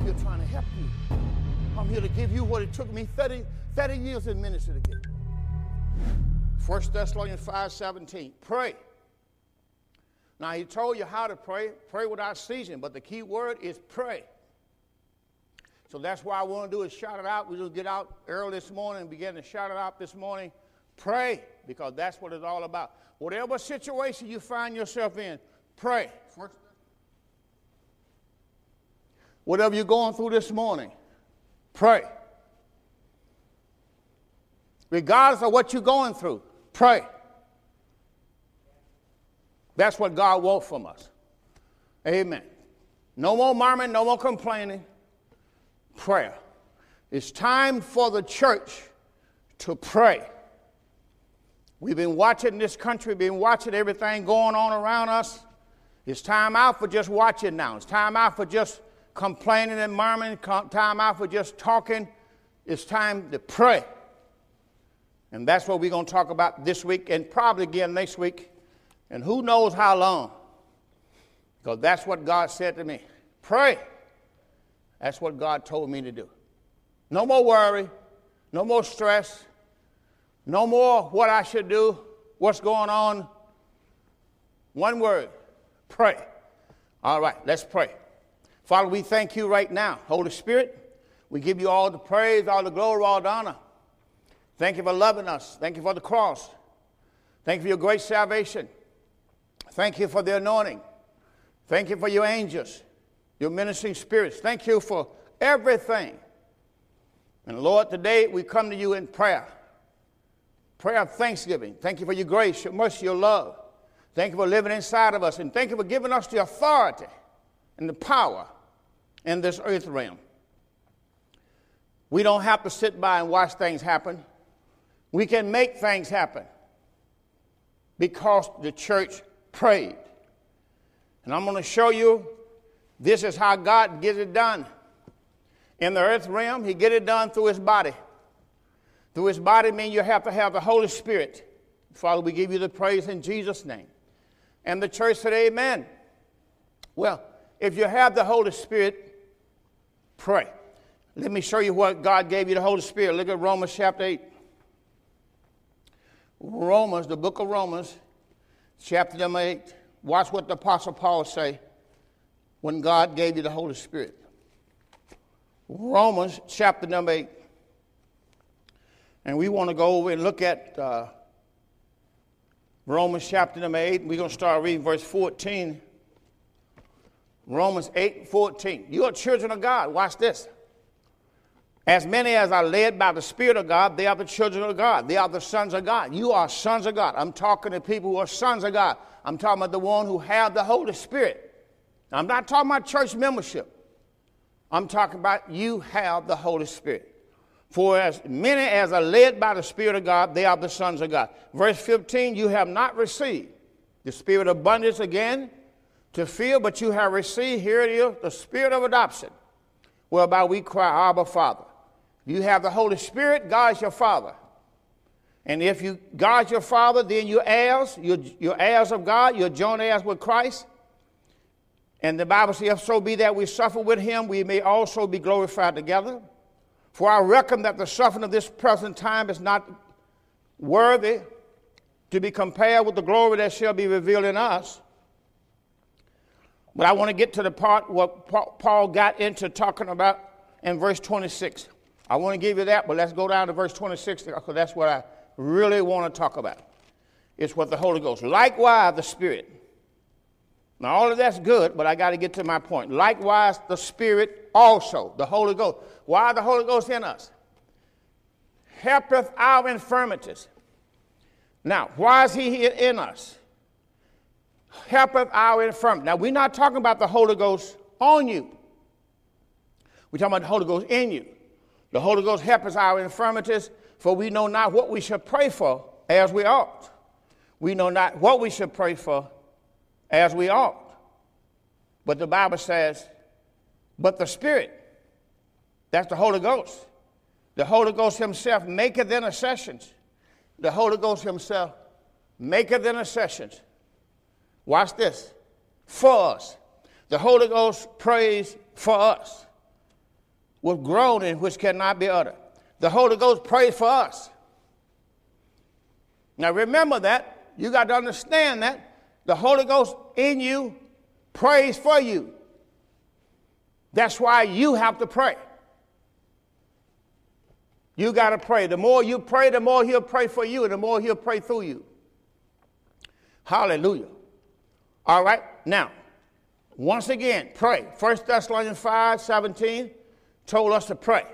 I'm here trying to help you. I'm here to give you what it took me 30, 30 years in ministry to get. 1 Thessalonians 5 17. Pray. Now, he told you how to pray. Pray without ceasing, but the key word is pray. So that's why I want to do is shout it out. We just get out early this morning and begin to shout it out this morning. Pray, because that's what it's all about. Whatever situation you find yourself in, pray. Whatever you're going through this morning, pray. Regardless of what you're going through, pray. That's what God wants from us. Amen. No more murmuring, no more complaining. Prayer. It's time for the church to pray. We've been watching this country, been watching everything going on around us. It's time out for just watching now. It's time out for just complaining and murmuring, time out for just talking. It's time to pray. And that's what we're going to talk about this week and probably again next week. And who knows how long. Because that's what God said to me. Pray. That's what God told me to do. No more worry, no more stress, no more what I should do, what's going on. One word pray. All right, let's pray. Father, we thank you right now. Holy Spirit, we give you all the praise, all the glory, all the honor. Thank you for loving us. Thank you for the cross. Thank you for your great salvation. Thank you for the anointing. Thank you for your angels, your ministering spirits. Thank you for everything. And Lord, today we come to you in prayer. Prayer of thanksgiving. Thank you for your grace, your mercy, your love. Thank you for living inside of us. And thank you for giving us the authority and the power in this earth realm. We don't have to sit by and watch things happen. We can make things happen because the church prayed. And I'm going to show you this is how God gets it done. In the earth realm, He get it done through His body. Through His body means you have to have the Holy Spirit. Father, we give you the praise in Jesus' name. And the church said, Amen. Well, if you have the Holy Spirit, pray. Let me show you what God gave you the Holy Spirit. Look at Romans chapter 8. Romans, the book of Romans, chapter number 8. Watch what the Apostle Paul say when God gave you the Holy Spirit. Romans chapter number 8. And we want to go over and look at uh, Romans chapter number 8. We're going to start reading verse 14 Romans 8 14. You are children of God. Watch this. As many as are led by the Spirit of God, they are the children of God. They are the sons of God. You are sons of God. I'm talking to people who are sons of God. I'm talking about the one who have the Holy Spirit. I'm not talking about church membership. I'm talking about you have the Holy Spirit. For as many as are led by the Spirit of God, they are the sons of God. Verse 15, you have not received the spirit of abundance again to feel, but you have received, here it is, the spirit of adoption, whereby we cry, Abba, Father. You have the Holy Spirit, God's your Father. And if you God's your Father, then you're heirs, you're, you're heirs of God, you're joint heirs with Christ. And the Bible says, so be that we suffer with him, we may also be glorified together. For I reckon that the suffering of this present time is not worthy to be compared with the glory that shall be revealed in us. But I want to get to the part what Paul got into talking about in verse 26. I want to give you that, but let's go down to verse 26 because that's what I really want to talk about. It's what the Holy Ghost. Likewise, the Spirit. Now, all of that's good, but I got to get to my point. Likewise, the Spirit also, the Holy Ghost. Why the Holy Ghost in us? Helpeth our infirmities. Now, why is He in us? Helpeth our infirmity. Now, we're not talking about the Holy Ghost on you. We're talking about the Holy Ghost in you. The Holy Ghost helps our infirmities, for we know not what we should pray for as we ought. We know not what we should pray for as we ought. But the Bible says, but the Spirit, that's the Holy Ghost. The Holy Ghost Himself maketh intercessions. The Holy Ghost Himself maketh intercessions Watch this. For us. The Holy Ghost prays for us. with groaning which cannot be uttered. The Holy Ghost prays for us. Now remember that. You got to understand that. The Holy Ghost in you prays for you. That's why you have to pray. You got to pray. The more you pray, the more He'll pray for you, and the more He'll pray through you. Hallelujah. All right, now, once again, pray. 1 Thessalonians 5 17 told us to pray.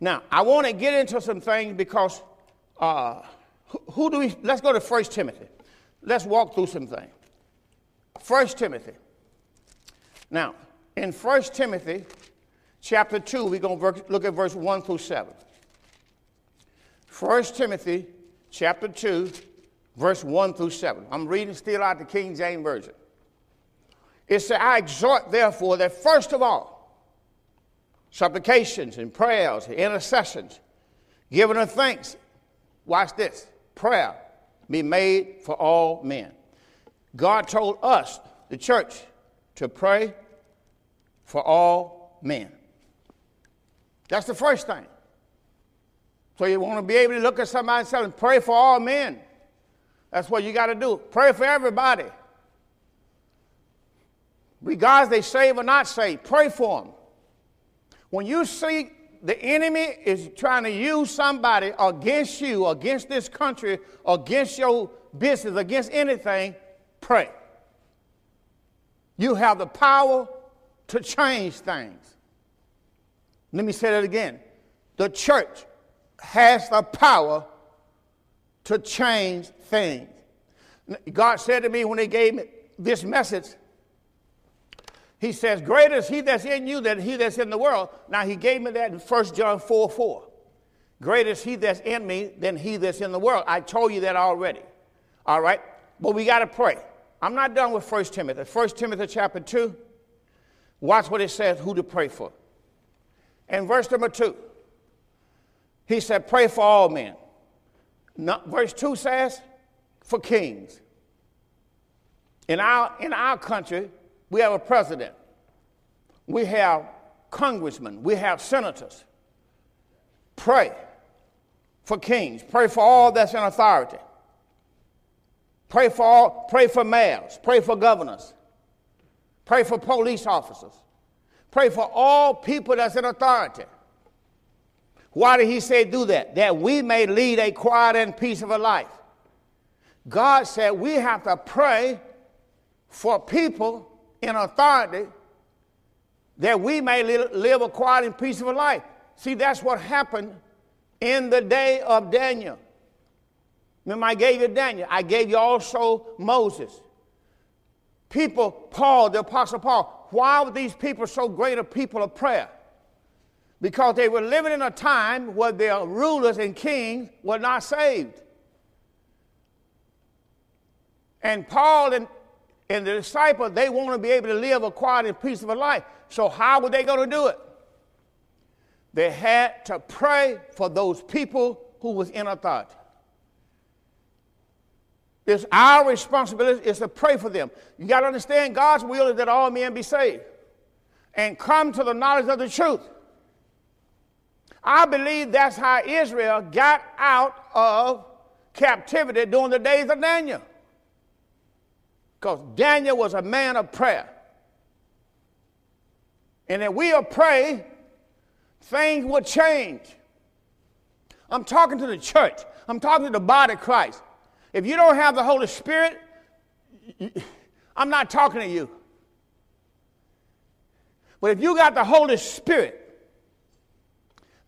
Now, I want to get into some things because uh, who, who do we, let's go to 1 Timothy. Let's walk through some things. 1 Timothy. Now, in 1 Timothy chapter 2, we're going to look at verse 1 through 7. 1 Timothy chapter 2, verse 1 through 7. I'm reading still out the King James Version. It says, I exhort, therefore, that first of all, supplications and prayers, and intercessions, giving of thanks, watch this, prayer be made for all men. God told us, the church, to pray for all men. That's the first thing. So you want to be able to look at somebody and them, pray for all men. That's what you got to do. Pray for everybody. Regardless they save or not save, pray for them. When you see the enemy is trying to use somebody against you, against this country, against your business, against anything, pray. You have the power to change things. Let me say that again. The church has the power to change things. God said to me when He gave me this message, He says, Greater is He that's in you than He that's in the world. Now, He gave me that in 1 John 4 4. Greater is He that's in me than He that's in the world. I told you that already. All right? But we got to pray. I'm not done with 1 Timothy. 1 Timothy chapter 2, watch what it says who to pray for. And verse number 2, he said, Pray for all men. verse 2 says, For kings. In our, in our country, we have a president, we have congressmen, we have senators. Pray for kings, pray for all that's in authority. Pray for all, pray for mayors, pray for governors, pray for police officers, pray for all people that's in authority. Why did he say do that? That we may lead a quiet and peaceful life. God said we have to pray for people in authority that we may live a quiet and peaceful life. See, that's what happened in the day of Daniel. Remember, I gave you Daniel. I gave you also Moses. People, Paul, the Apostle Paul, why were these people so great a people of prayer? Because they were living in a time where their rulers and kings were not saved. And Paul and, and the disciples, they want to be able to live a quiet and peaceful life. So, how were they going to do it? They had to pray for those people who was in authority. It's our responsibility is to pray for them. You got to understand God's will is that all men be saved and come to the knowledge of the truth. I believe that's how Israel got out of captivity during the days of Daniel. Because Daniel was a man of prayer. And if we'll pray, things will change. I'm talking to the church. I'm talking to the body of Christ. If you don't have the Holy Spirit, I'm not talking to you. But if you got the Holy Spirit,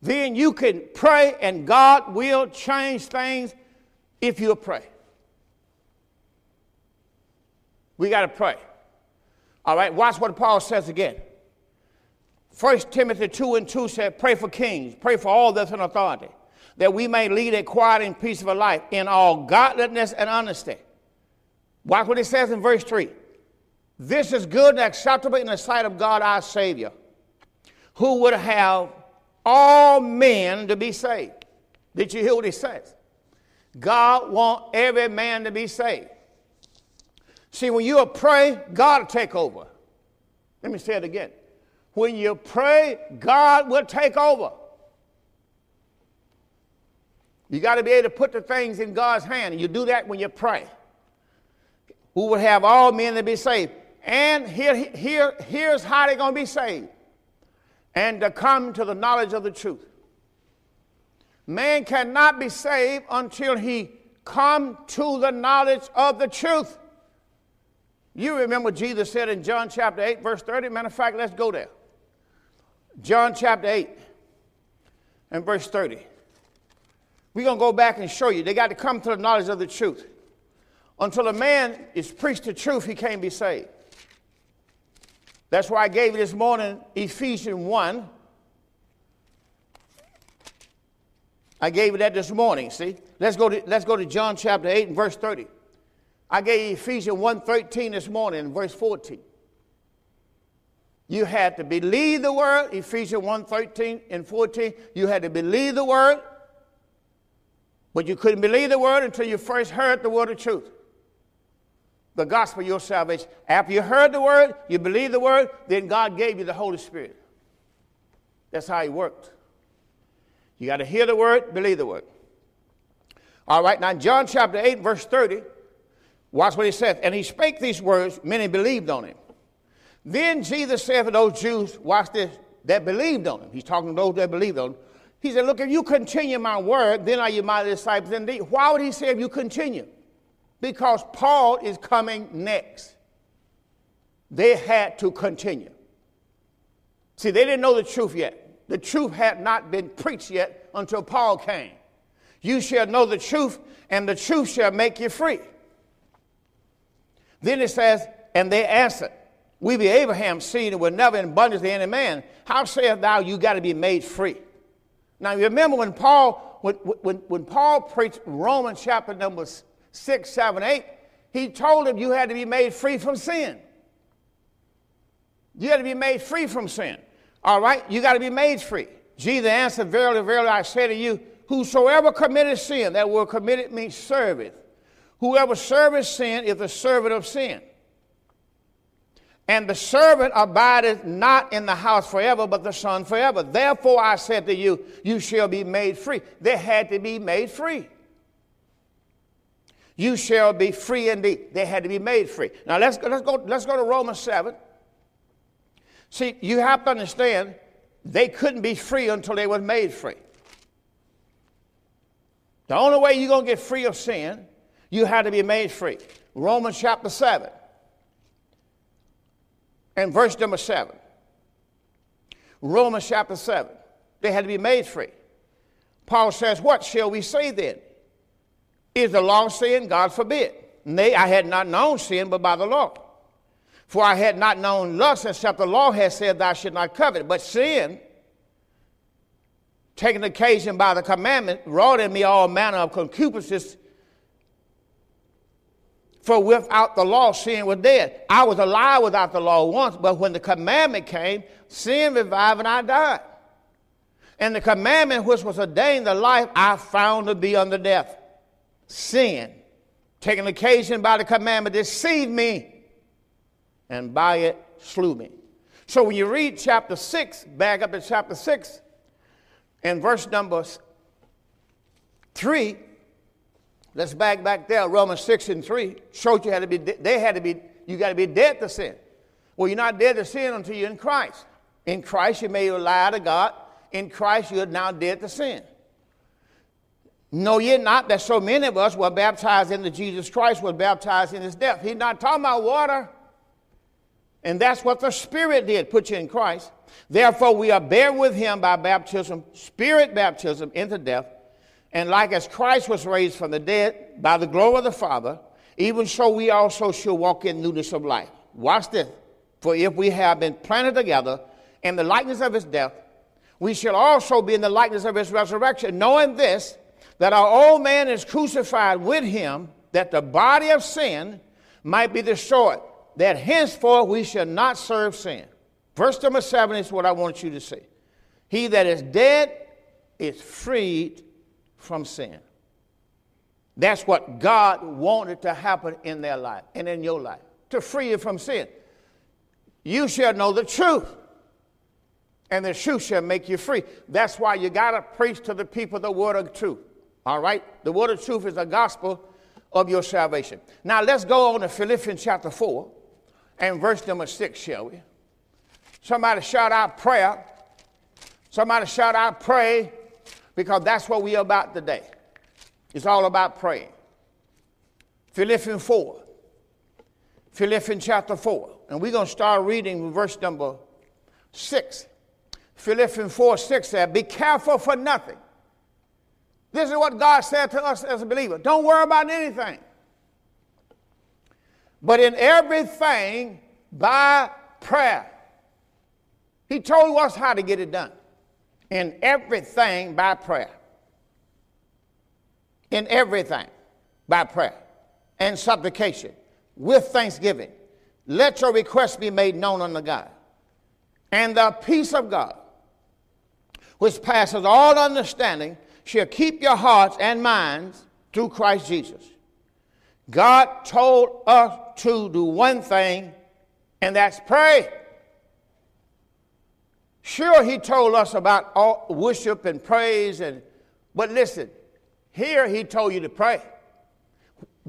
then you can pray and God will change things if you pray. We got to pray. All right, watch what Paul says again. 1 Timothy 2 and 2 said, Pray for kings, pray for all that's in authority that we may lead a quiet and peaceful life in all godliness and honesty. Watch what it says in verse 3. This is good and acceptable in the sight of God our Savior, who would have all men to be saved. Did you hear what he says? God wants every man to be saved. See, when you pray, God will take over. Let me say it again. When you pray, God will take over. You got to be able to put the things in God's hand, and you do that when you pray. Who will have all men to be saved? And here, here, here's how they're going to be saved and to come to the knowledge of the truth. Man cannot be saved until he come to the knowledge of the truth. You remember Jesus said in John chapter 8, verse 30. Matter of fact, let's go there. John chapter 8 and verse 30. We're going to go back and show you. They got to come to the knowledge of the truth. Until a man is preached the truth, he can't be saved. That's why I gave you this morning Ephesians 1. I gave you that this morning, see? Let's go to, let's go to John chapter 8 and verse 30. I gave Ephesians 1.13 this morning verse 14. You had to believe the word, Ephesians 1.13 and 14. You had to believe the word, but you couldn't believe the word until you first heard the word of truth the gospel your salvation. After you heard the word, you believed the word, then God gave you the Holy Spirit. That's how He worked. You got to hear the word, believe the word. All right, now John chapter 8, verse 30, watch what he says. And he spake these words, many believed on him. Then Jesus said to those Jews, watch this, that believed on him. He's talking to those that believed on him. He said, Look, if you continue my word, then are you my disciples indeed. Why would he say if you continue? because Paul is coming next. They had to continue. See, they didn't know the truth yet. The truth had not been preached yet until Paul came. You shall know the truth, and the truth shall make you free. Then it says, and they answered, We be Abraham's seed, and were never in bondage to any man. How sayest thou you got to be made free? Now you remember when Paul when, when, when Paul preached Romans chapter number 6, 7, 8, he told him you had to be made free from sin. You had to be made free from sin. All right? You got to be made free. Jesus answered, Verily, verily, I say to you, whosoever committed sin, that word committed means serveth. Whoever serveth sin is the servant of sin. And the servant abideth not in the house forever, but the son forever. Therefore I said to you, you shall be made free. They had to be made free you shall be free indeed. They had to be made free. Now let's go, let's go, let's go to Romans 7. See, you have to understand, they couldn't be free until they were made free. The only way you're going to get free of sin, you had to be made free. Romans chapter 7 and verse number 7. Romans chapter 7. They had to be made free. Paul says, What shall we say then? Is the law sin? God forbid. Nay, I had not known sin but by the law. For I had not known lust except the law had said, Thou should not covet. But sin, taking occasion by the commandment, wrought in me all manner of concupiscence. For without the law, sin was dead. I was alive without the law once, but when the commandment came, sin revived and I died. And the commandment which was ordained the life I found to be under death sin, taking occasion by the commandment, deceived me, and by it slew me. So when you read chapter 6, back up to chapter 6, and verse number 3, let's back back there, Romans 6 and 3, showed you had to be, they had to be, you got to be dead to sin. Well, you're not dead to sin until you're in Christ. In Christ, you may lie to God. In Christ, you're now dead to sin. No, ye not that so many of us were baptized into Jesus Christ, were baptized in his death. He's not talking about water. And that's what the Spirit did, put you in Christ. Therefore, we are buried with him by baptism, spirit baptism into death. And like as Christ was raised from the dead by the glory of the Father, even so we also shall walk in newness of life. Watch this. For if we have been planted together in the likeness of his death, we shall also be in the likeness of his resurrection, knowing this, that our old man is crucified with him, that the body of sin might be destroyed, that henceforth we shall not serve sin. Verse number seven is what I want you to see. He that is dead is freed from sin. That's what God wanted to happen in their life and in your life, to free you from sin. You shall know the truth, and the truth shall make you free. That's why you got to preach to the people the word of truth. All right? The word of truth is the gospel of your salvation. Now let's go on to Philippians chapter 4 and verse number 6, shall we? Somebody shout out prayer. Somebody shout out pray because that's what we're about today. It's all about praying. Philippians 4. Philippians chapter 4. And we're going to start reading verse number 6. Philippians 4 6 said, Be careful for nothing. This is what God said to us as a believer. Don't worry about anything. But in everything, by prayer. He told us how to get it done. In everything, by prayer. In everything, by prayer and supplication with thanksgiving. Let your requests be made known unto God. And the peace of God, which passes all understanding, shall keep your hearts and minds through Christ Jesus. God told us to do one thing, and that's pray. Sure, he told us about worship and praise, and but listen, here he told you to pray.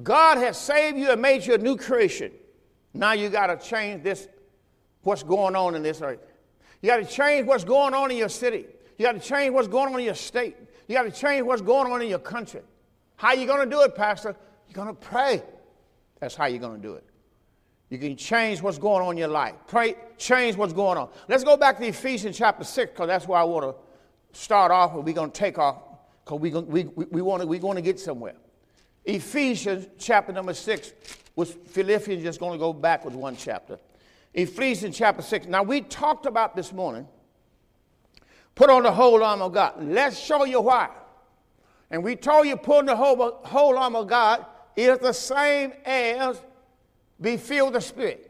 God has saved you and made you a new creation. Now you got to change this, what's going on in this earth. You got to change what's going on in your city. You got to change what's going on in your state. You got to change what's going on in your country. How are you going to do it, Pastor? You're going to pray. That's how you're going to do it. You can change what's going on in your life. Pray, change what's going on. Let's go back to Ephesians chapter 6, because that's where I want to start off, and we're going to take off, because we, we, we, we want to, we want to get somewhere. Ephesians chapter number 6, which Philippians just going to go back with one chapter. Ephesians chapter 6. Now, we talked about this morning, put on the whole armor of God. Let's show you why. And we told you putting the whole, whole armor of God is the same as be filled with the Spirit.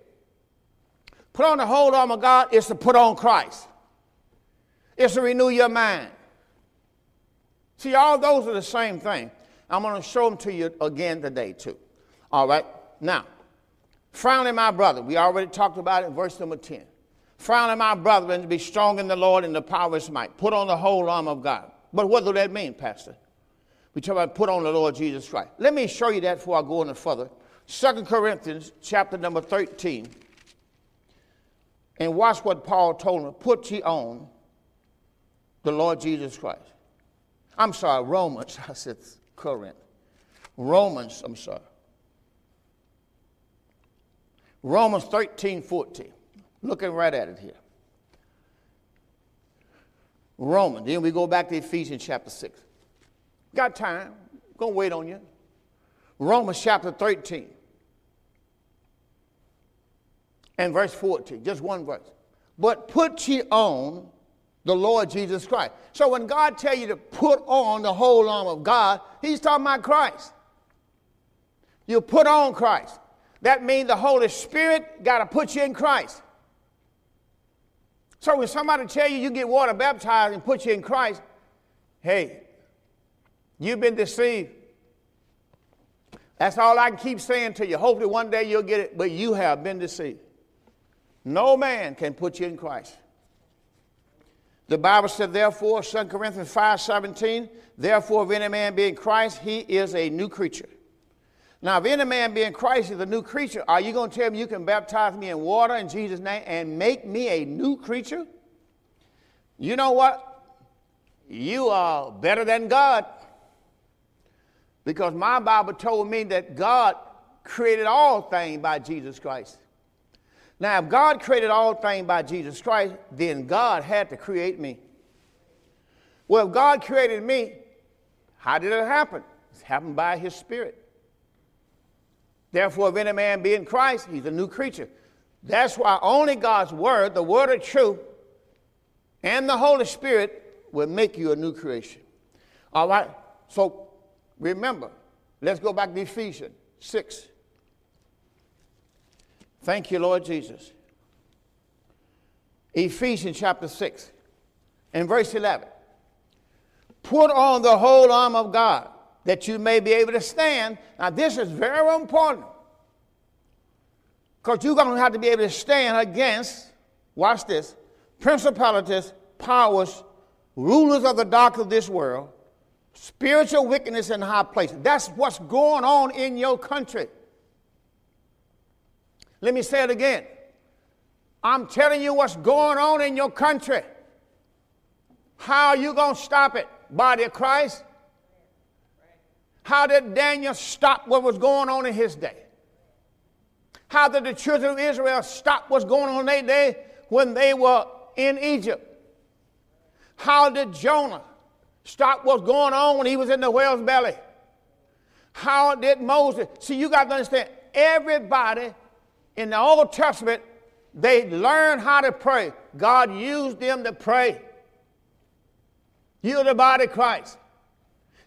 Put on the whole armor of God is to put on Christ. It's to renew your mind. See, all those are the same thing. I'm going to show them to you again today, too. All right? Now, finally, my brother, we already talked about it in verse number 10. Finally, my brethren, be strong in the Lord and the power of his might. Put on the whole armor of God. But what does that mean, Pastor? We talk about put on the Lord Jesus Christ. Let me show you that before I go any further. Second Corinthians chapter number 13. And watch what Paul told them. Put ye on the Lord Jesus Christ. I'm sorry, Romans. I said Corinth. Romans, I'm sorry. Romans 13, 14. Looking right at it here. Romans. Then we go back to Ephesians chapter 6. Got time. Gonna wait on you. Romans chapter 13 and verse 14. Just one verse. But put ye on the Lord Jesus Christ. So when God tell you to put on the whole arm of God, he's talking about Christ. You put on Christ. That means the Holy Spirit got to put you in Christ. So when somebody tell you you get water baptized and put you in Christ, hey, you've been deceived. That's all I can keep saying to you. Hopefully one day you'll get it, but you have been deceived. No man can put you in Christ. The Bible said, therefore, 2 Corinthians 5 17, therefore, if any man be in Christ, he is a new creature. Now, if any man be in Christ is a new creature, are you going to tell me you can baptize me in water in Jesus' name and make me a new creature? You know what? You are better than God. Because my Bible told me that God created all things by Jesus Christ. Now, if God created all things by Jesus Christ, then God had to create me. Well, if God created me, how did it happen? It happened by His Spirit. Therefore, if any man be in Christ, he's a new creature. That's why only God's Word, the Word of truth, and the Holy Spirit will make you a new creation. All right? So remember, let's go back to Ephesians 6. Thank you, Lord Jesus. Ephesians chapter 6 and verse 11. Put on the whole arm of God that you may be able to stand. Now, this is very important because you're going to have to be able to stand against, watch this, principalities powers, rulers of the dark of this world, spiritual wickedness in high places. That's what's going on in your country. Let me say it again. I'm telling you what's going on in your country. How are you going to stop it? Body of Christ? How did Daniel stop what was going on in his day? How did the children of Israel stop what's going on in their day when they were in Egypt? How did Jonah stop what's going on when he was in the whale's belly? How did Moses? See, you got to understand, everybody in the Old Testament, they learned how to pray. God used them to pray. You're the body of Christ.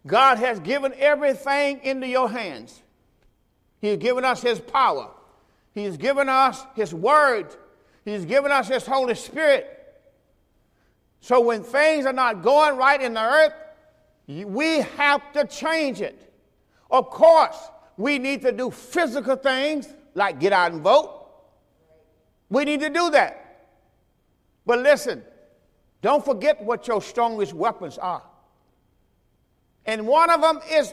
God has given everything into your hands. He's given us His power. He's given us His Word. He's given us His Holy Spirit. So when things are not going right in the earth, we have to change it. Of course, we need to do physical things like get out and vote. We need to do that. But listen, don't forget what your strongest weapons are. And one of them is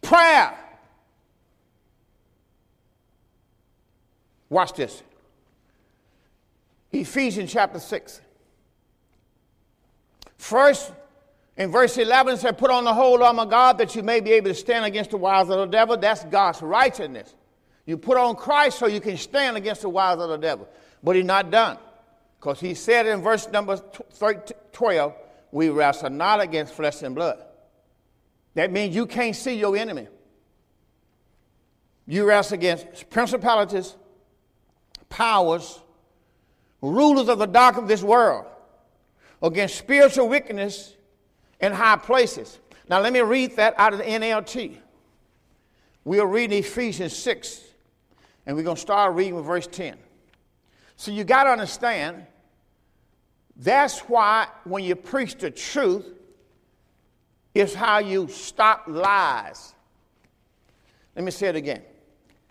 prayer. Watch this. Ephesians chapter 6. First, in verse 11, it said, Put on the whole armor of God that you may be able to stand against the wiles of the devil. That's God's righteousness. You put on Christ so you can stand against the wiles of the devil. But he's not done. Because he said in verse number 12, We wrestle not against flesh and blood. That means you can't see your enemy. You wrestle against principalities, powers, rulers of the dark of this world, against spiritual wickedness in high places. Now, let me read that out of the NLT. We are reading Ephesians 6, and we're going to start reading with verse 10. So, you got to understand that's why when you preach the truth, it's how you stop lies. Let me say it again.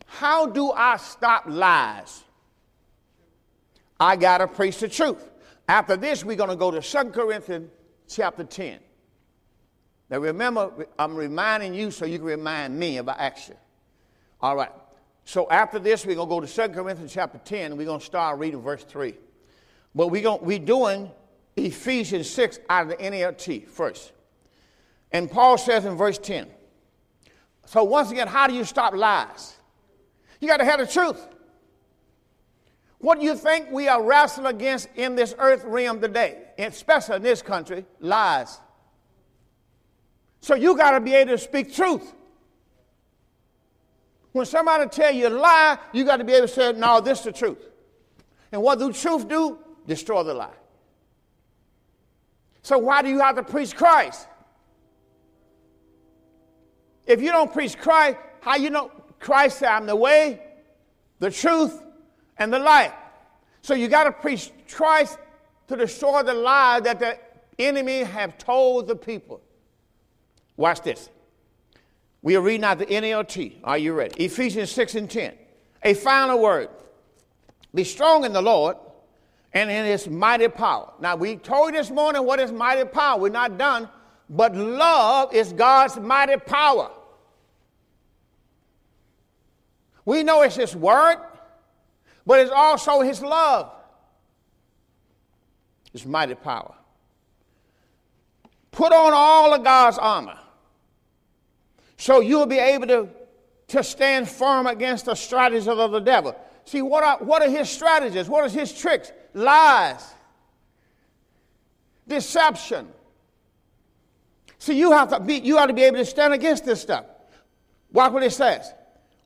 How do I stop lies? I got to preach the truth. After this, we're going to go to 2 Corinthians chapter 10. Now remember, I'm reminding you so you can remind me about action. All right. So after this, we're going to go to 2 Corinthians chapter 10, and we're going to start reading verse 3. But we're, going, we're doing Ephesians 6 out of the NLT first. And Paul says in verse 10. So, once again, how do you stop lies? You got to have the truth. What do you think we are wrestling against in this earth realm today, especially in this country? Lies. So you got to be able to speak truth. When somebody tell you a lie, you got to be able to say, no, this is the truth. And what do truth do? Destroy the lie. So why do you have to preach Christ? If you don't preach Christ, how you know Christ said, I'm the way, the truth, and the light. So you got to preach Christ to destroy the lie that the enemy have told the people. Watch this. We are reading out the NLT. Are you ready? Ephesians 6 and 10. A final word. Be strong in the Lord and in his mighty power. Now, we told you this morning what is mighty power. We're not done. But love is God's mighty power. We know it's His Word, but it's also His love, His mighty power. Put on all of God's armor so you'll be able to, to stand firm against the strategies of the devil. See, what are, what are his strategies? What are his tricks? Lies, deception. See, you have to be, you ought to be able to stand against this stuff. Watch what it says.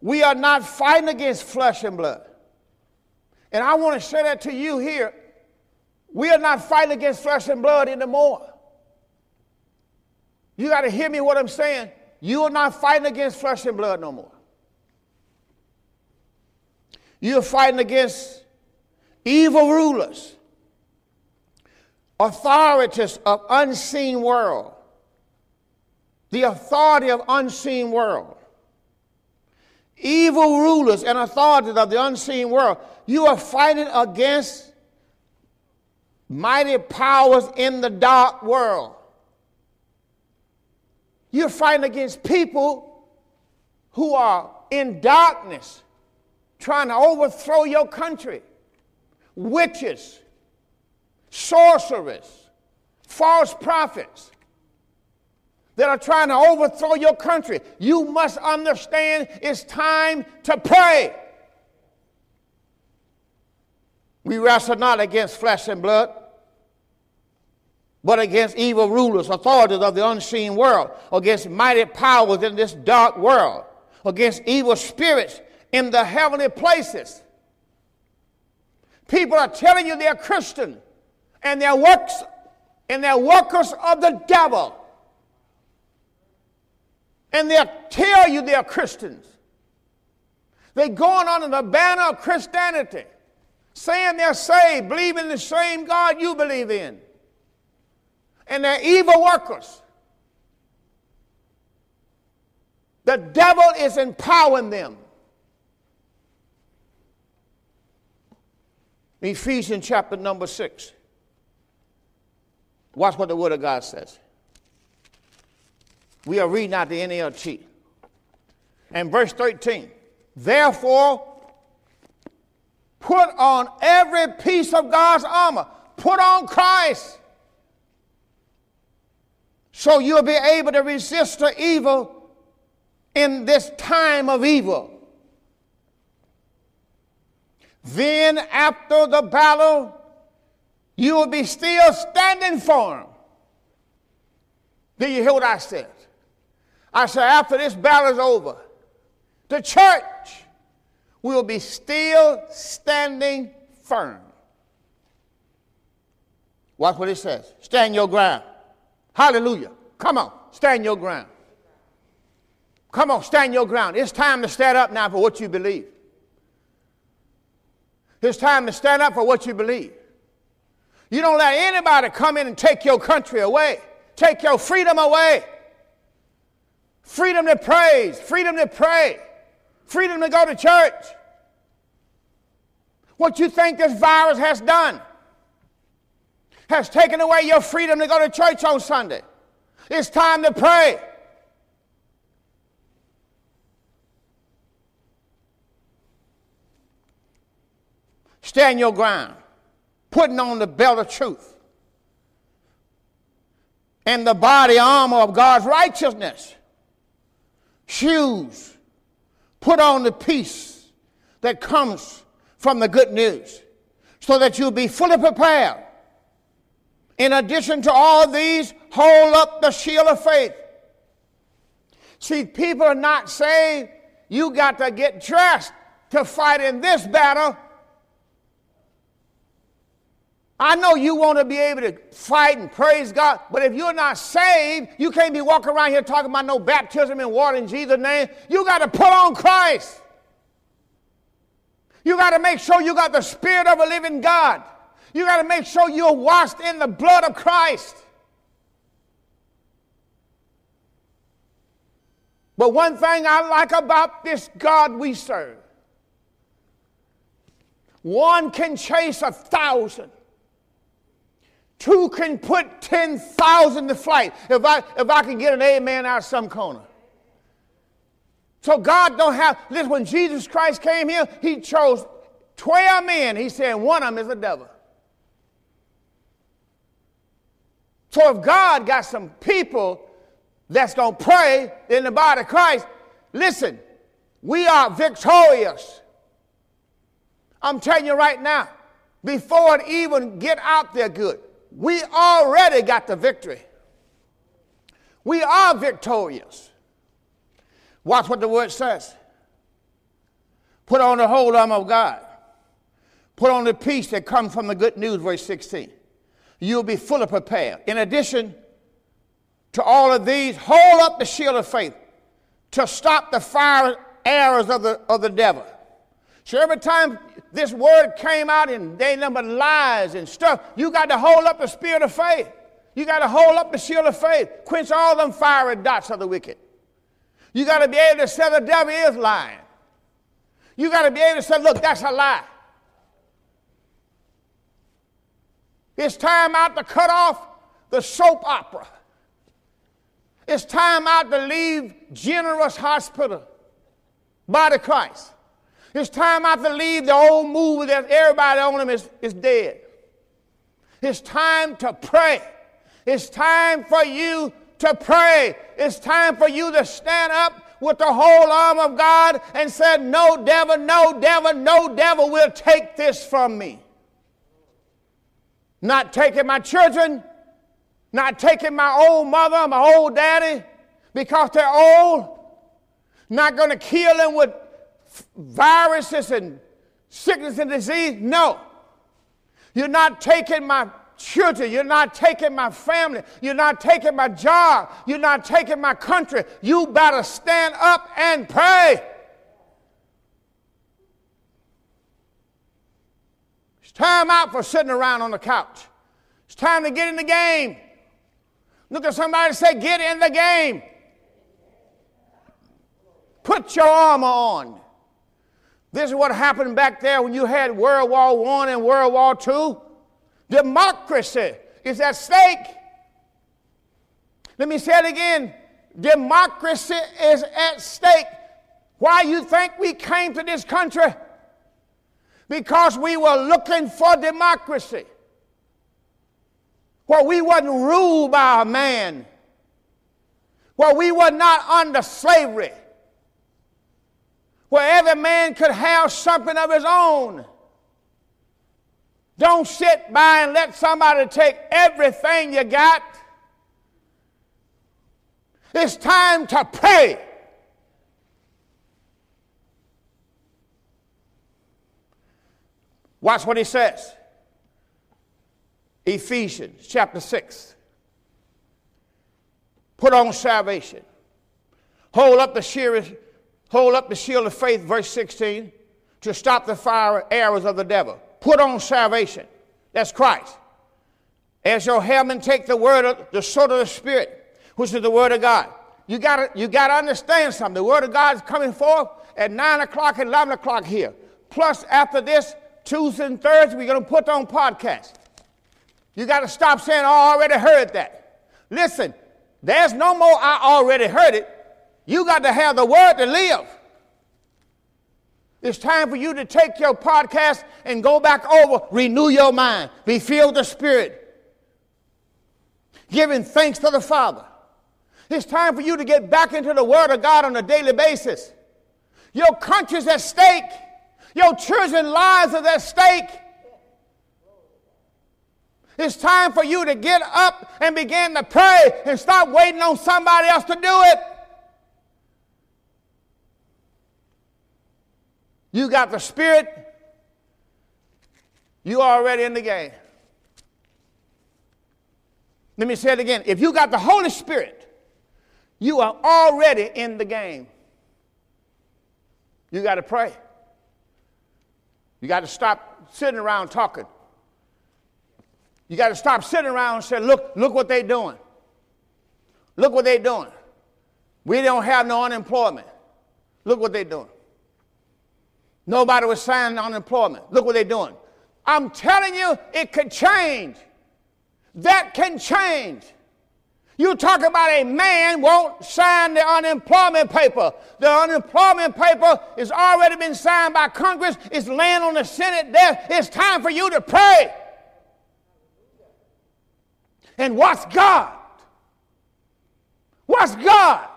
We are not fighting against flesh and blood. And I want to say that to you here. We are not fighting against flesh and blood anymore. You got to hear me what I'm saying. You are not fighting against flesh and blood no more. You're fighting against evil rulers, authorities of unseen world, the authority of unseen world evil rulers and authorities of the unseen world. You are fighting against mighty powers in the dark world. You're fighting against people who are in darkness, trying to overthrow your country. Witches, sorcerers, false prophets that are trying to overthrow your country. You must understand it's time to pray. We wrestle not against flesh and blood, but against evil rulers, authorities of the unseen world, against mighty powers in this dark world, against evil spirits in the heavenly places. People are telling you they're Christian, and they're works and they're workers of the devil. And they'll tell you they're Christians. They're going under the banner of Christianity, saying they're saved, believing the same God you believe in and they're evil workers. The devil is empowering them. Ephesians chapter number 6. Watch what the Word of God says. We are reading out the NLT. And verse 13. Therefore, put on every piece of God's armor. Put on Christ so you'll be able to resist the evil in this time of evil. Then, after the battle, you will be still standing firm. Did you hear what I said? I said, after this battle is over, the church will be still standing firm. Watch what it says. Stand your ground. Hallelujah. Come on, stand your ground. Come on, stand your ground. It's time to stand up now for what you believe. It's time to stand up for what you believe. You don't let anybody come in and take your country away, take your freedom away. Freedom to praise, freedom to pray, freedom to go to church. What you think this virus has done? Has taken away your freedom to go to church on Sunday. It's time to pray. Stand your ground, putting on the belt of truth and the body armor of God's righteousness. Shoes, put on the peace that comes from the good news so that you'll be fully prepared in addition to all these, hold up the shield of faith. See, people are not saying you got to get dressed to fight in this battle. I know you want to be able to fight and praise God, but if you're not saved, you can't be walking around here talking about no baptism in water in Jesus' name. You got to put on Christ. You got to make sure you got the Spirit of a living God. You got to make sure you're washed in the blood of Christ. But one thing I like about this God we serve one can chase a thousand. Two can put 10,000 to flight. If I, if I can get an amen out of some corner. So God don't have, listen, when Jesus Christ came here, he chose 12 men. He said one of them is a devil. So if God got some people that's going to pray in the body of Christ, listen, we are victorious. I'm telling you right now, before it even get out there good, we already got the victory. We are victorious. Watch what the word says. Put on the whole armor of God. Put on the peace that comes from the good news, verse 16 you'll be fully prepared. In addition to all of these, hold up the shield of faith to stop the fire arrows of the, of the devil. So every time this word came out and they number lies and stuff, you got to hold up the spirit of faith. You got to hold up the shield of faith. Quench all them fiery dots of the wicked. You got to be able to say the devil is lying. You got to be able to say, look, that's a lie. It's time out to cut off the soap opera. It's time out to leave General Hospital, body Christ. It's time out to leave the old movie that everybody on them is, is dead. It's time to pray. It's time for you to pray. It's time for you to stand up with the whole arm of God and say, No devil, no devil, no devil will take this from me. Not taking my children, not taking my old mother, my old daddy, because they're old. Not going to kill them with viruses and sickness and disease. No. You're not taking my children. You're not taking my family. You're not taking my job. You're not taking my country. You better stand up and pray. Time out for sitting around on the couch. It's time to get in the game. Look at somebody and say, Get in the game. Put your armor on. This is what happened back there when you had World War I and World War II. Democracy is at stake. Let me say it again. Democracy is at stake. Why you think we came to this country? Because we were looking for democracy. Where we wasn't ruled by a man. Where we were not under slavery. Where every man could have something of his own. Don't sit by and let somebody take everything you got. It's time to pray. Watch what he says. Ephesians chapter 6. Put on salvation. Hold up the shield, hold up the shield of faith, verse 16, to stop the fire arrows of the devil. Put on salvation. That's Christ. As your helmet, take the word of the sword of the Spirit, which is the word of God. You gotta, you gotta understand something. The word of God is coming forth at 9 o'clock and 11 o'clock here. Plus, after this, Tuesday and Thursday, we're gonna put on podcast. You gotta stop saying, oh, I already heard that. Listen, there's no more I already heard it. You got to have the word to live. It's time for you to take your podcast and go back over, renew your mind, be filled with the Spirit, giving thanks to the Father. It's time for you to get back into the Word of God on a daily basis. Your country's at stake. Your children's lives are at stake. It's time for you to get up and begin to pray and stop waiting on somebody else to do it. You got the Spirit, you already in the game. Let me say it again. If you got the Holy Spirit, you are already in the game. You got to pray. You got to stop sitting around talking. You got to stop sitting around and say, look, look what they're doing. Look what they're doing. We don't have no unemployment. Look what they're doing. Nobody was signing unemployment. Look what they're doing. I'm telling you, it could change. That can change. You talk about a man won't sign the unemployment paper. The unemployment paper has already been signed by Congress. It's laying on the Senate desk. It's time for you to pray. And what's God? What's God?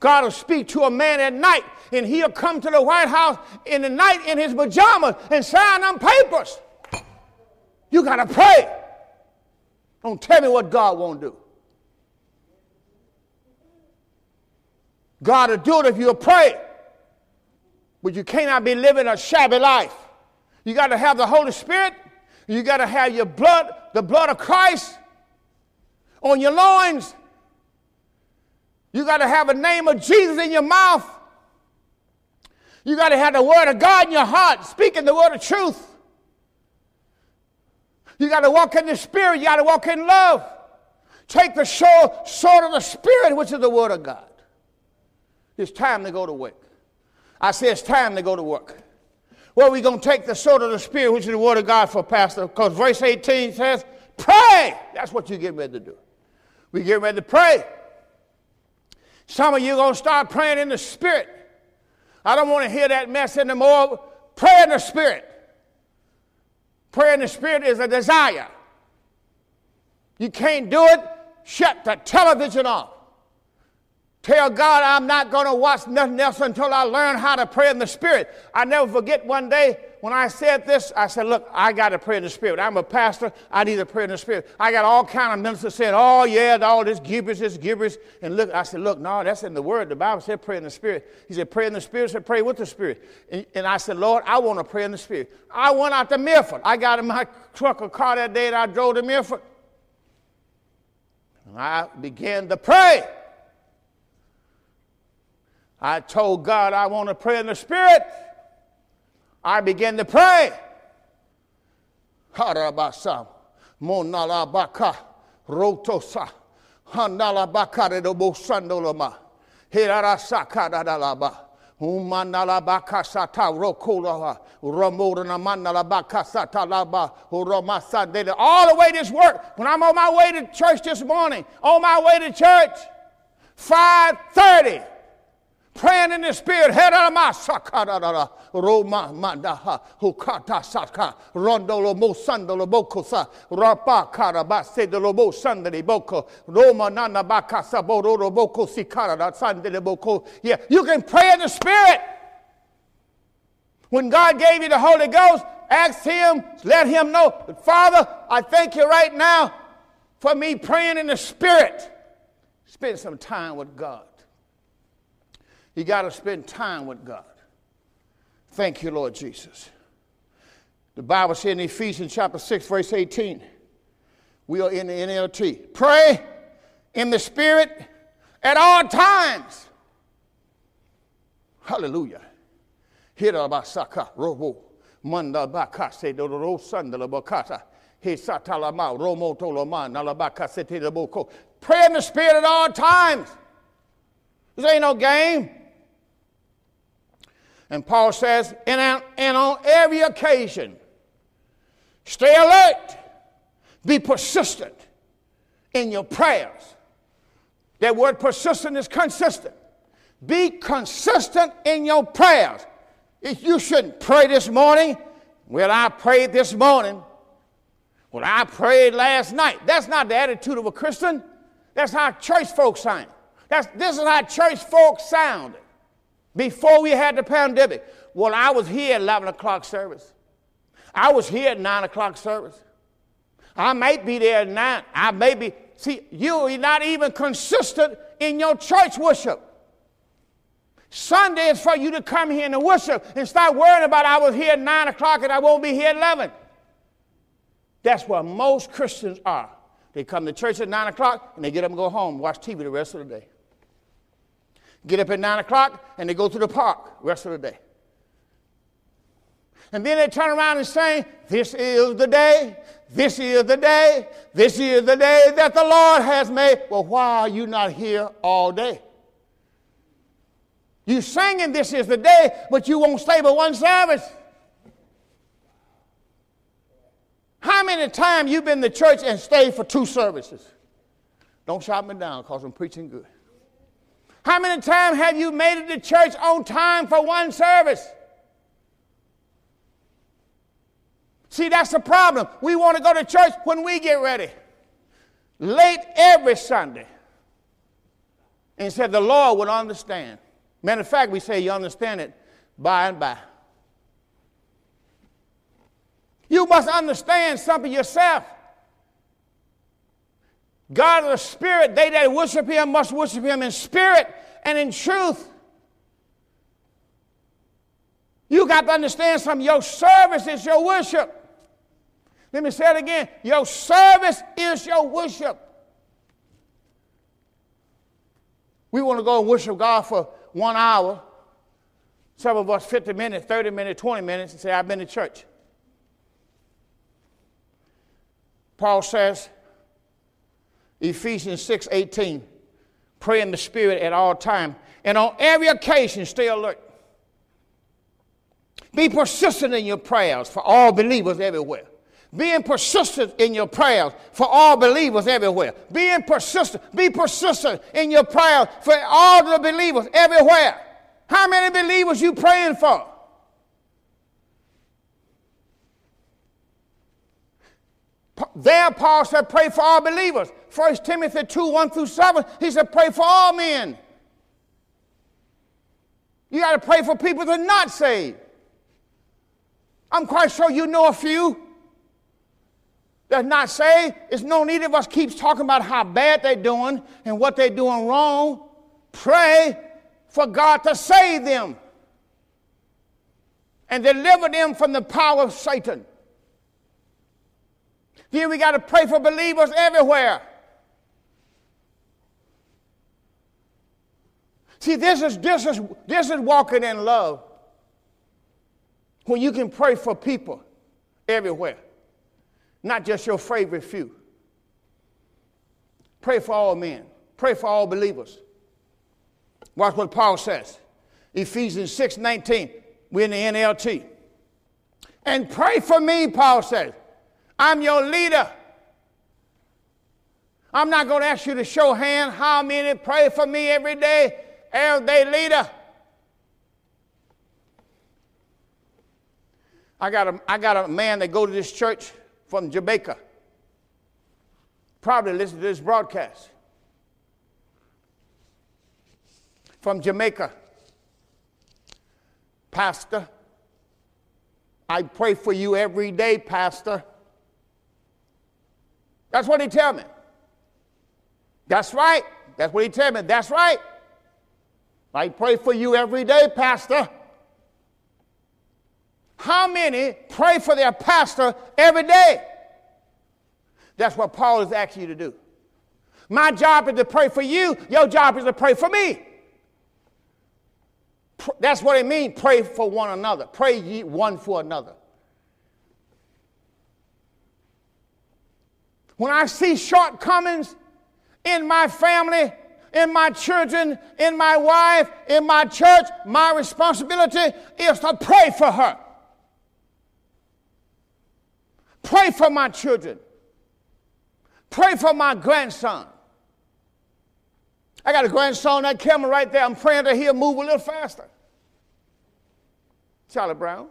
God will speak to a man at night and he'll come to the White House in the night in his pajamas and sign them papers. You got to pray. Don't tell me what God won't do. God will do it if you pray. But you cannot be living a shabby life. You got to have the Holy Spirit. You got to have your blood, the blood of Christ on your loins. You got to have a name of Jesus in your mouth. You got to have the word of God in your heart, speaking the word of truth. You got to walk in the spirit. You got to walk in love. Take the sword of the spirit, which is the word of God. It's time to go to work. I say it's time to go to work. Where are we going to take the sword of the Spirit, which is the word of God for pastor? Because verse 18 says, pray. That's what you get ready to do. We get ready to pray. Some of you going to start praying in the Spirit. I don't want to hear that mess anymore. Pray in the Spirit. Prayer in the Spirit is a desire. You can't do it, shut the television off. Tell God I'm not going to watch nothing else until I learn how to pray in the Spirit. I never forget one day when I said this, I said, look, I got to pray in the Spirit. I'm a pastor. I need to pray in the Spirit. I got all kind of ministers saying, oh, yeah, all this gibberish, this gibberish. And look, I said, look, no, that's in the Word. The Bible said pray in the Spirit. He said, pray in the Spirit. I said, pray with the Spirit. And, and I said, Lord, I want to pray in the Spirit. I went out to Milford. I got in my truck or car that day and I drove to Milford. And I began to pray. I told God I want to pray in the Spirit. I began to pray. Harabasa, Monalabaka, Rotosa, Handalabaka de Bosandolama, Hirarasaka dadalaba. Umanalabaka sata rokola, Ramodana manalabaka sata laba, Uramasa All the way this work. When I'm on my way to church this morning, on my way to church, 530 praying in the spirit. Rondolo mo sandolo boko sa rapa karaba sedolo bo sandali boko Roma nana baka saboro boko sikara da sandali boko. Yeah, you can pray in the spirit. When God gave you the Holy Ghost, ask Him, let Him know, Father, I thank you right now for me praying in the Spirit. Spend some time with God. You got to spend time with God. Thank you, Lord Jesus. The Bible says in Ephesians chapter 6, verse 18, we are in the NLT. Pray in the Spirit at all times. Hallelujah. Hirabasaka robo. He romo nalabaka setidaboko. Pray in the Spirit at all times. This ain't no game. And Paul says, and, and on every occasion, stay alert, be persistent in your prayers. That word persistent is consistent. Be consistent in your prayers. If you shouldn't pray this morning, well, I prayed this morning. Well, I prayed last night. That's not the attitude of a Christian. That's how church folks sound. That's, this is how church folks sounded before we had the pandemic. Well, I was here at 11 o'clock service. I was here at 9 o'clock service. I might be there at 9. I may be. See, you're not even consistent in your church worship. Sunday is for you to come here and worship and start worrying about I was here at 9 o'clock and I won't be here at 11. That's where most Christians are. They come to church at 9 o'clock and they get up and go home, watch TV the rest of the day get up at 9 o'clock, and they go to the park rest of the day. And then they turn around and say, This is the day, this is the day, this is the day that the Lord has made. Well, why are you not here all day? You singing this is the day, but you won't stay but one service. How many times you been to church and stayed for two services? Don't shout me down because I'm preaching good. How many times have you made it to church on time for one service? See, that's the problem. We want to go to church when we get ready. Late every Sunday. And said the Lord would understand. Matter of fact, we say you understand it by and by. You must understand something yourself. God is a spirit. They that worship him must worship him in spirit and in truth. You got to understand something. Your service is your worship. Let me say it again. Your service is your worship. We want to go and worship God for one hour. Some of us 50 minutes, 30 minutes, 20 minutes, and say, I've been to church. Paul says, Ephesians 6 18, pray in the Spirit at all time, and on every occasion stay alert. Be persistent in your prayers for all believers everywhere. Being persistent in your prayers for all believers everywhere. Being persistent. Be persistent in your prayers for all the believers everywhere. How many believers you praying for? There, Paul said, pray for all believers. 1 Timothy 2 1 through 7, he said, pray for all men. You got to pray for people that are not saved. I'm quite sure you know a few that's not saved. It's no need of us keeps talking about how bad they're doing and what they're doing wrong. Pray for God to save them and deliver them from the power of Satan. Then we got to pray for believers everywhere. See, this is, this is, this is walking in love. When you can pray for people everywhere, not just your favorite few. Pray for all men, pray for all believers. Watch what Paul says. Ephesians 6 19. We're in the NLT. And pray for me, Paul says. I'm your leader. I'm not going to ask you to show hand how many pray for me every day as they leader. I got, a, I got a man that go to this church from Jamaica. Probably listen to this broadcast. From Jamaica. Pastor, I pray for you every day, Pastor. That's what he tell me. That's right. That's what he tell me. That's right. I pray for you every day, Pastor. How many pray for their pastor every day? That's what Paul is asking you to do. My job is to pray for you, your job is to pray for me. That's what it means pray for one another. Pray ye one for another. When I see shortcomings in my family, in my children, in my wife, in my church, my responsibility is to pray for her. Pray for my children. Pray for my grandson. I got a grandson, that camera right there. I'm praying that he'll move a little faster. Charlie Brown.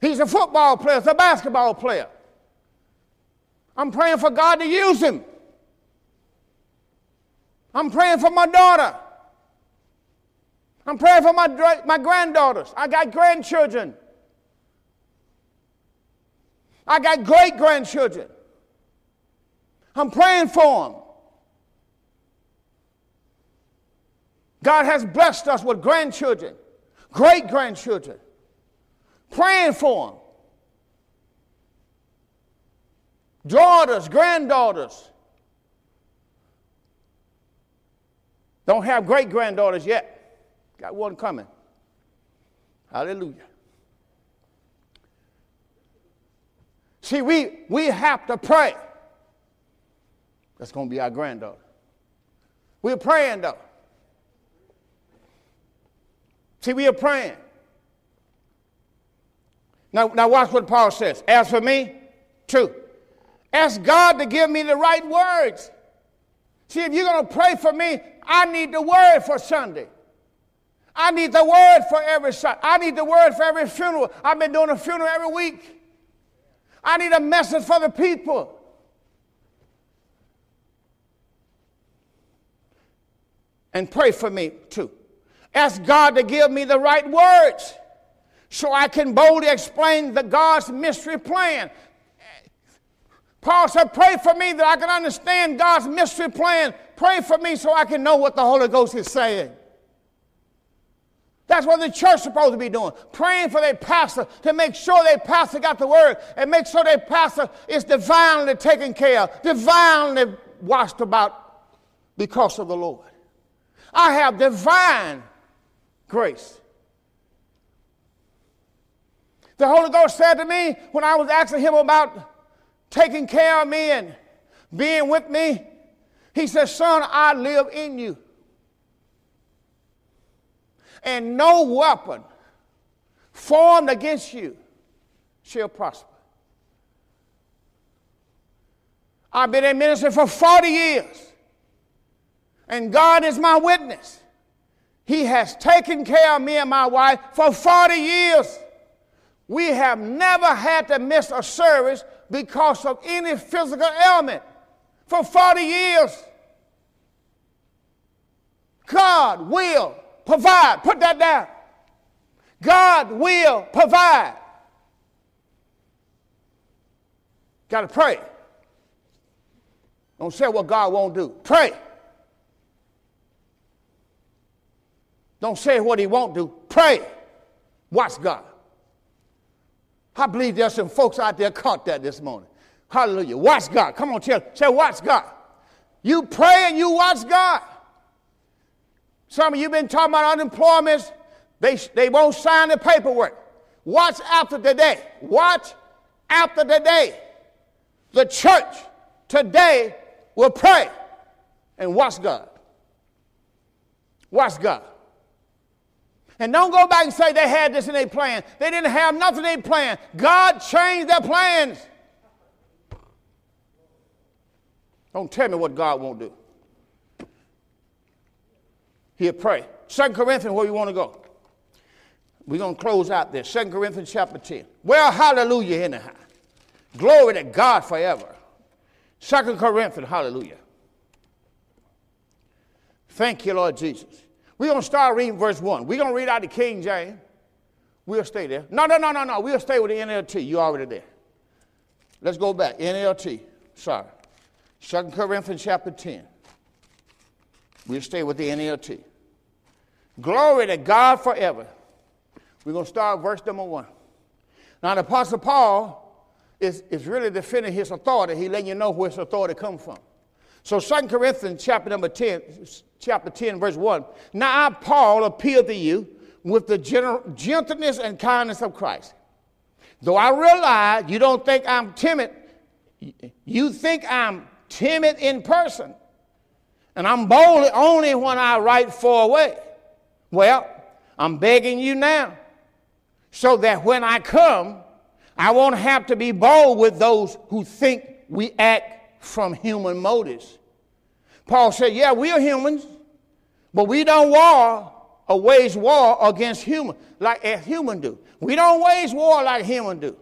He's a football player, he's a basketball player. I'm praying for God to use him. I'm praying for my daughter. I'm praying for my, my granddaughters. I got grandchildren. I got great grandchildren. I'm praying for them. God has blessed us with grandchildren, great grandchildren. Praying for them. Daughters, granddaughters. Don't have great granddaughters yet. Got one coming. Hallelujah. See, we, we have to pray. That's going to be our granddaughter. We're praying, though. See, we are praying. Now, now watch what Paul says. As for me, true. Ask God to give me the right words. See, if you're going to pray for me, I need the word for Sunday. I need the word for every Sunday. I need the word for every funeral. I've been doing a funeral every week. I need a message for the people. And pray for me too. Ask God to give me the right words so I can boldly explain the God's mystery plan. Paul said, Pray for me that I can understand God's mystery plan. Pray for me so I can know what the Holy Ghost is saying. That's what the church is supposed to be doing. Praying for their pastor to make sure their pastor got the word and make sure their pastor is divinely taken care of, divinely watched about because of the Lord. I have divine grace. The Holy Ghost said to me when I was asking him about taking care of me and being with me, he says, Son, I live in you. and no weapon formed against you shall prosper. I've been a minister for 40 years, and God is my witness. He has taken care of me and my wife for 40 years. We have never had to miss a service because of any physical ailment for 40 years. God will provide. Put that down. God will provide. Got to pray. Don't say what God won't do. Pray. Don't say what he won't do. Pray. Watch God. I believe there's some folks out there caught that this morning. Hallelujah. Watch God. Come on, tell. Say, watch God. You pray and you watch God. Some of you been talking about unemployment. They, they won't sign the paperwork. Watch after today. Watch after today. The church today will pray and watch God. Watch God. And don't go back and say they had this in their plan. They didn't have nothing in their plan. God changed their plans. Don't tell me what God won't do. He'll pray. Second Corinthians, where you want to go? We're going to close out there. Second Corinthians chapter 10. Well, hallelujah, anyhow. Glory to God forever. Second Corinthians, hallelujah. Thank you, Lord Jesus. We're going to start reading verse 1. We're going to read out the King James. We'll stay there. No, no, no, no, no. We'll stay with the NLT. You already there. Let's go back. NLT. Sorry. Second Corinthians chapter 10. We'll stay with the NLT. Glory to God forever. We're going to start verse number 1. Now, the Apostle Paul is, is really defending his authority. He letting you know where his authority comes from. So 2 Corinthians chapter number 10, chapter 10, verse 1. Now I, Paul, appeal to you with the gentleness and kindness of Christ. Though I realize you don't think I'm timid, you think I'm timid in person. And I'm bold only when I write far away. Well, I'm begging you now so that when I come, I won't have to be bold with those who think we act from human motives. Paul said, Yeah, we are humans, but we don't war or wage war against human like a human do. We don't wage war like human do.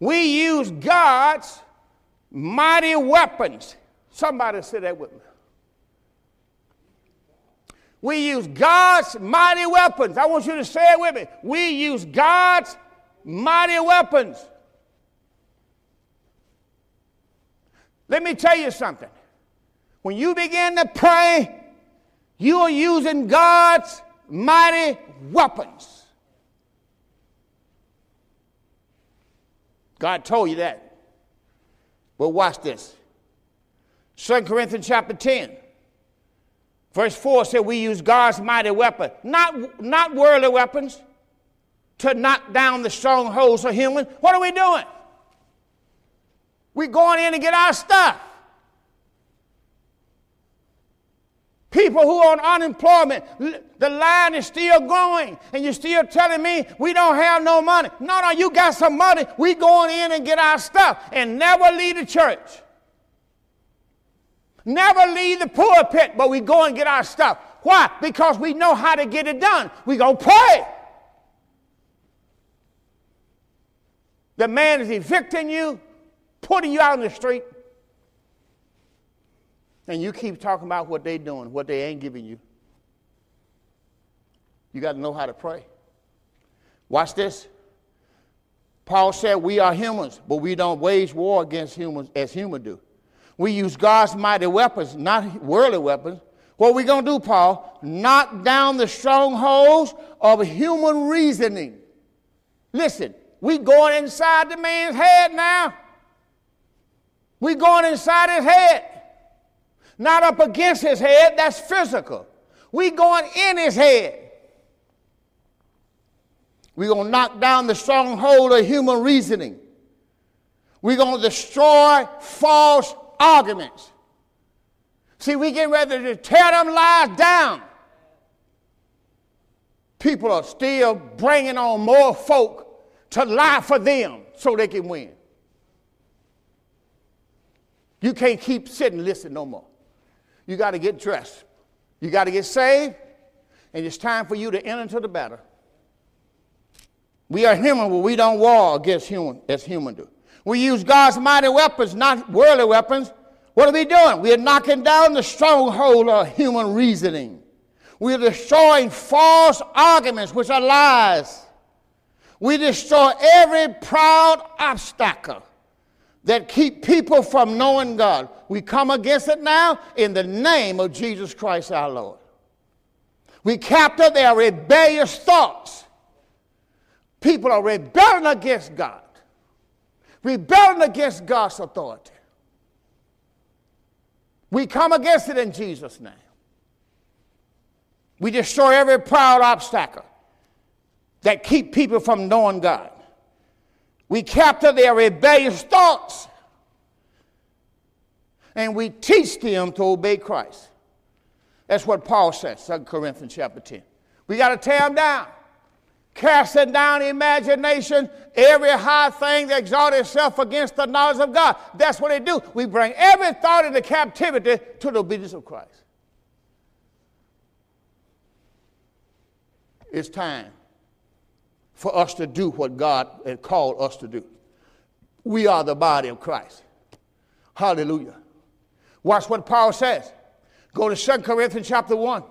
We use God's mighty weapons. Somebody say that with me. We use God's mighty weapons. I want you to say it with me. We use God's mighty weapons. Let me tell you something. When you begin to pray, you are using God's mighty weapons. God told you that. But watch this. 2 Corinthians chapter 10. Verse 4 said we use God's mighty weapon, not, not worldly weapons to knock down the strongholds of human. What are we doing? We're going in to get our stuff. People who are on unemployment, the line is still going, and you're still telling me we don't have no money. No, no, you got some money. We going in and get our stuff and never leave the church. Never leave the pulpit, but we go and get our stuff. Why? Because we know how to get it done. We go pray. The man is evicting you, putting you out in the street, and you keep talking about what they're doing, what they ain't giving you. You got to know how to pray. Watch this. Paul said, We are humans, but we don't wage war against humans as humans do. We use God's mighty weapons, not worldly weapons. What are we going to do, Paul? Knock down the strongholds of human reasoning. Listen, we going inside the man's head now. We going inside his head. Not up against his head, that's physical. We going in his head. We're going to knock down the stronghold of human reasoning. We're going to destroy false arguments. See, we get ready to tear them lies down. people are still bringing on more folk to lie for them so they can win. You can't keep sitting listening no more. You got to get dressed. You got to get saved, and it's time for you to enter into the battle. We are human, but we don't war against human as human do. We use God's mighty weapons, not worldly weapons. What are we doing? We are knocking down the stronghold of human reasoning. We are destroying false arguments, which are lies. We destroy every proud obstacle that keep people from knowing God. We come against it now in the name of Jesus Christ our Lord. We capture their rebellious thoughts. People are rebelling against God, rebelling against God's authority. We come against it in Jesus' name. We destroy every proud obstacle that keep people from knowing God. We capture their rebellious thoughts and we teach them to obey Christ. That's what Paul says, 2 Corinthians chapter 10. We got to tear them down. Casting down imagination, every high thing that exalts itself against the knowledge of God. That's what they do. We bring every thought into captivity to the obedience of Christ. It's time for us to do what God had called us to do. We are the body of Christ. Hallelujah. Watch what Paul says. Go to 2 Corinthians chapter 1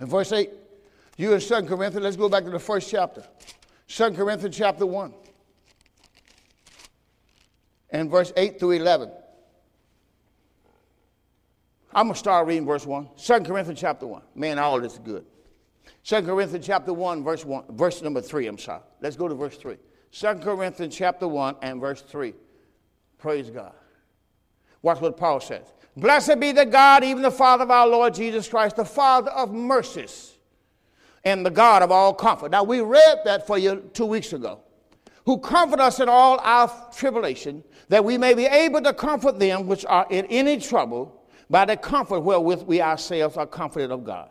and verse 8. You in 2 Corinthians, let's go back to the first chapter. 2 Corinthians chapter 1 and verse 8 through 11. I'm going to start reading verse 1. 2 Corinthians chapter 1. Man, all this is good. 2 Corinthians chapter 1, verse 1, verse number 3, I'm sorry. Let's go to verse 3. 2 Corinthians chapter 1 and verse 3. Praise God. Watch what Paul says. Blessed be the God, even the Father of our Lord Jesus Christ, the Father of mercies and the God of all comfort. Now, we read that for you two weeks ago. Who comfort us in all our tribulation, that we may be able to comfort them which are in any trouble by the comfort wherewith we ourselves are comforted of God.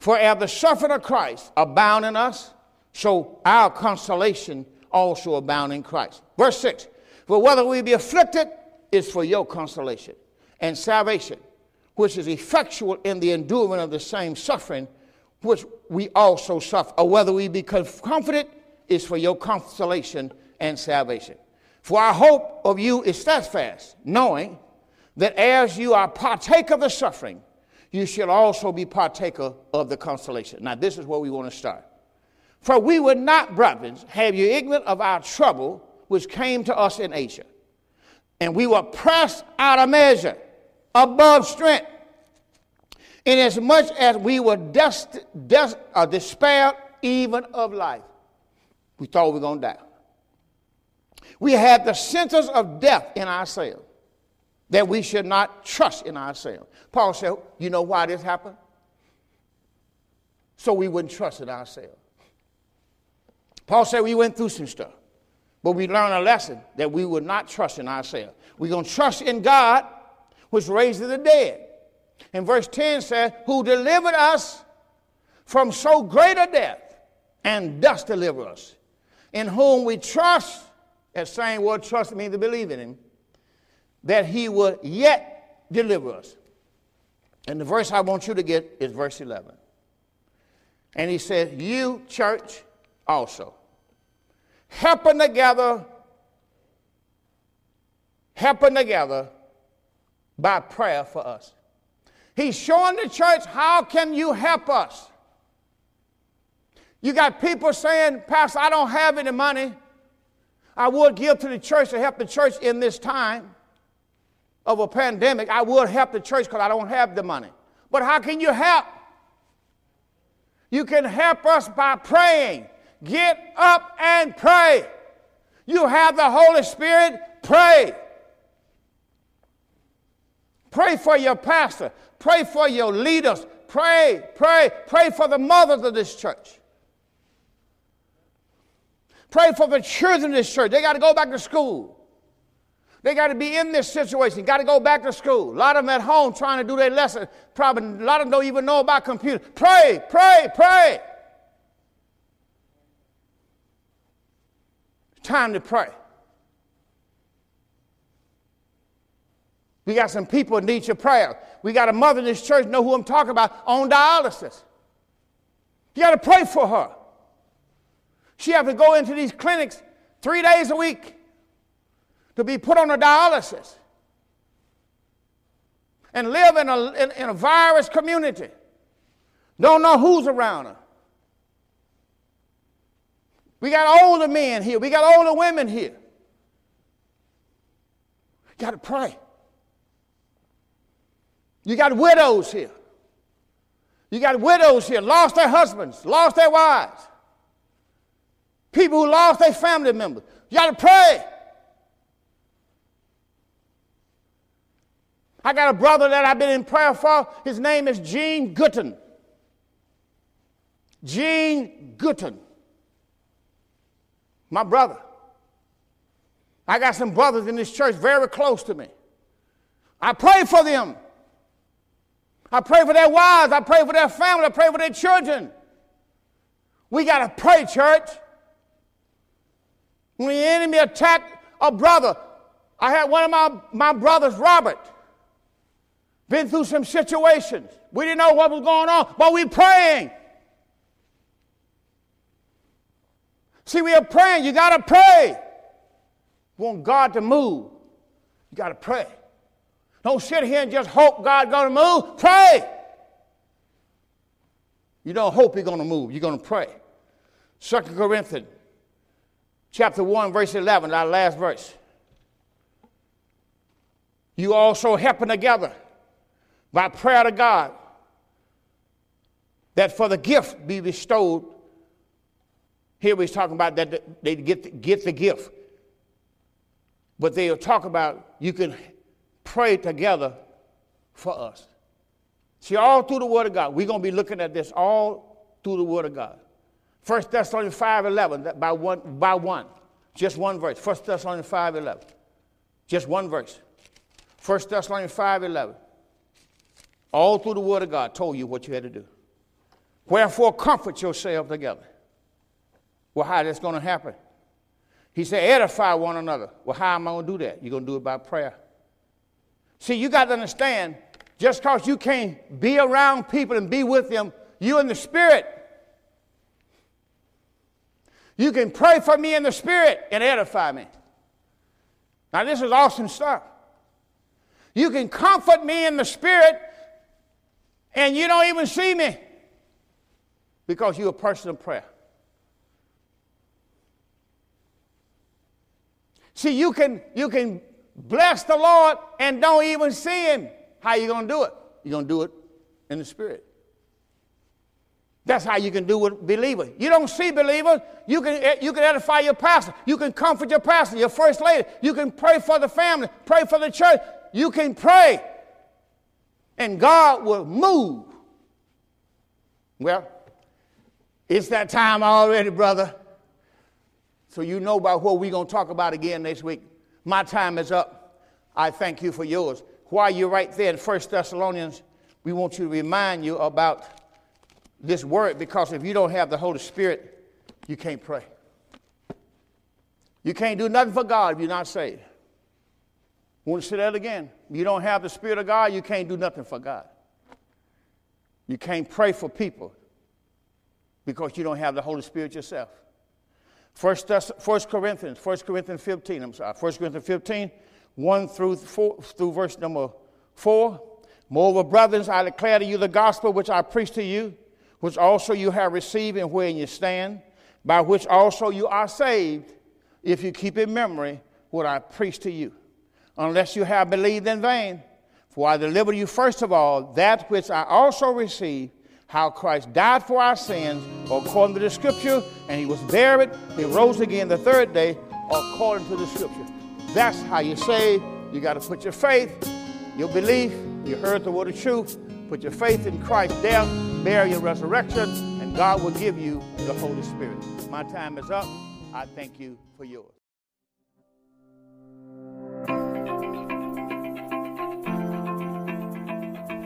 For as the suffering of Christ abound in us, so our consolation also abound in Christ. Verse 6 For whether we be afflicted is for your consolation and salvation, which is effectual in the enduring of the same suffering which we also suffer, or whether we be comforted is for your consolation and salvation. For our hope of you is steadfast, knowing that as you are partake of the suffering, you shall also be partaker of the consolation. Now, this is where we want to start. For we would not, brothers, have you ignorant of our trouble which came to us in Asia. And we were pressed out of measure, above strength, inasmuch as we were dest- des- uh, despaired even of life. We thought we were going to die. We had the sentence of death in ourselves that we should not trust in ourselves. Paul said, You know why this happened? So we wouldn't trust in ourselves. Paul said we went through some stuff, but we learned a lesson that we would not trust in ourselves. We're going to trust in God, which raised the dead. And verse 10 says, Who delivered us from so great a death and does deliver us, in whom we trust, that same word trust means to believe in him that he would yet deliver us. And the verse I want you to get is verse 11. And he said, You, church, also, helping together, helping together by prayer for us. He's showing the church, How can you help us? You got people saying, Pastor, I don't have any money. I would give to the church to help the church in this time of a pandemic, I would help the church because I don't have the money. But how can you help? You can help us by praying. Get up and pray. You have the Holy Spirit, pray. Pray for your pastor. Pray for your leaders. Pray, pray, pray for the mothers of this church. Pray for the children of this church. They got to go back to school. They got to be in this situation, got to go back to school. A lot of them at home trying to do their lesson. Probably a lot of them don't even know about computers. Pray, pray, pray. Time to pray. We got some people who need your prayer. We got a mother in this church, know who I'm talking about, on dialysis. You got to pray for her. She have to go into these clinics three days a week to be put on a dialysis and live in a, in, in a virus community. Don't know who's around her. We got older men here. We got older women here. Got to pray. You got widows here. You got widows here, lost their husbands, lost their wives. People who lost their family members. You got to pray. I got a brother that I've been in prayer for. His name is Gene Gooden. Gene Gooden. My brother. I got some brothers in this church very close to me. I pray for them. I pray for their wives. I pray for their family. I pray for their children. We got to pray, church. When the enemy attacked a brother, I had one of my, my brothers, Robert, been through some situations. We didn't know what was going on, but we praying. See, we are praying. You got to pray. Want God to move. You got to pray. Don't sit here and just hope God's going to move. Pray. You don't hope He's going to move. You're going to pray. Second Corinthians chapter 1, verse 11, our last verse. You also helping together by prayer to God that for the gift be bestowed. Here he's talking about that they get the, get the gift. But they'll talk about you can pray together for us. See, all through the Word of God, we're going to be looking at this all through the Word of God. First Thessalonians 5 11, by one, by one. Just one verse. First Thessalonians 5 11. Just one verse. First Thessalonians 5 11. All through the Word of God told you what you had to do. Wherefore, comfort yourself together. Well, how that's going to happen? He said, edify one another. Well, how am I going to do that? You're going to do it by prayer. See, you got to understand, just because you can't be around people and be with them, you in the spirit you can pray for me in the spirit and edify me. Now, this is awesome stuff. You can comfort me in the spirit and you don't even see me because you're a person of prayer. See, you can, you can bless the Lord and don't even see him. How you going to do it? You're going to do it in the spirit. That's how you can do with believers. You don't see believers, you can, eh, you can edify your pastor. You can comfort your pastor, your first lady. You can pray for the family, pray for the church. You can pray, and God will move. Well, it's that time already, brother. So you know about what we're going to talk about again next week. My time is up. I thank you for yours. While you're right there in 1 Thessalonians, we want you to remind you about this word because if you don't have the Holy Spirit, you can't pray. You can't do nothing for God if you're not saved. Want to say that again. You don't have the Spirit of God, you can't do nothing for God. You can't pray for people because you don't have the Holy Spirit yourself. First, First Corinthians, First Corinthians 15, I'm sorry, First Corinthians 15, 1 through, four, through verse number 4. Moreover, brothers, I declare to you the gospel which I preached to you which also you have received and wherein you stand, by which also you are saved, if you keep in memory what I preached to you, unless you have believed in vain. For I delivered you first of all that which I also received, how Christ died for our sins, according to the Scripture, and he was buried, he rose again the third day, according to the Scripture. That's how you save. You got to put your faith, your belief, you heard the word of truth, Put your faith in Christ's death, bear your resurrection, and God will give you the Holy Spirit. My time is up. I thank you for yours.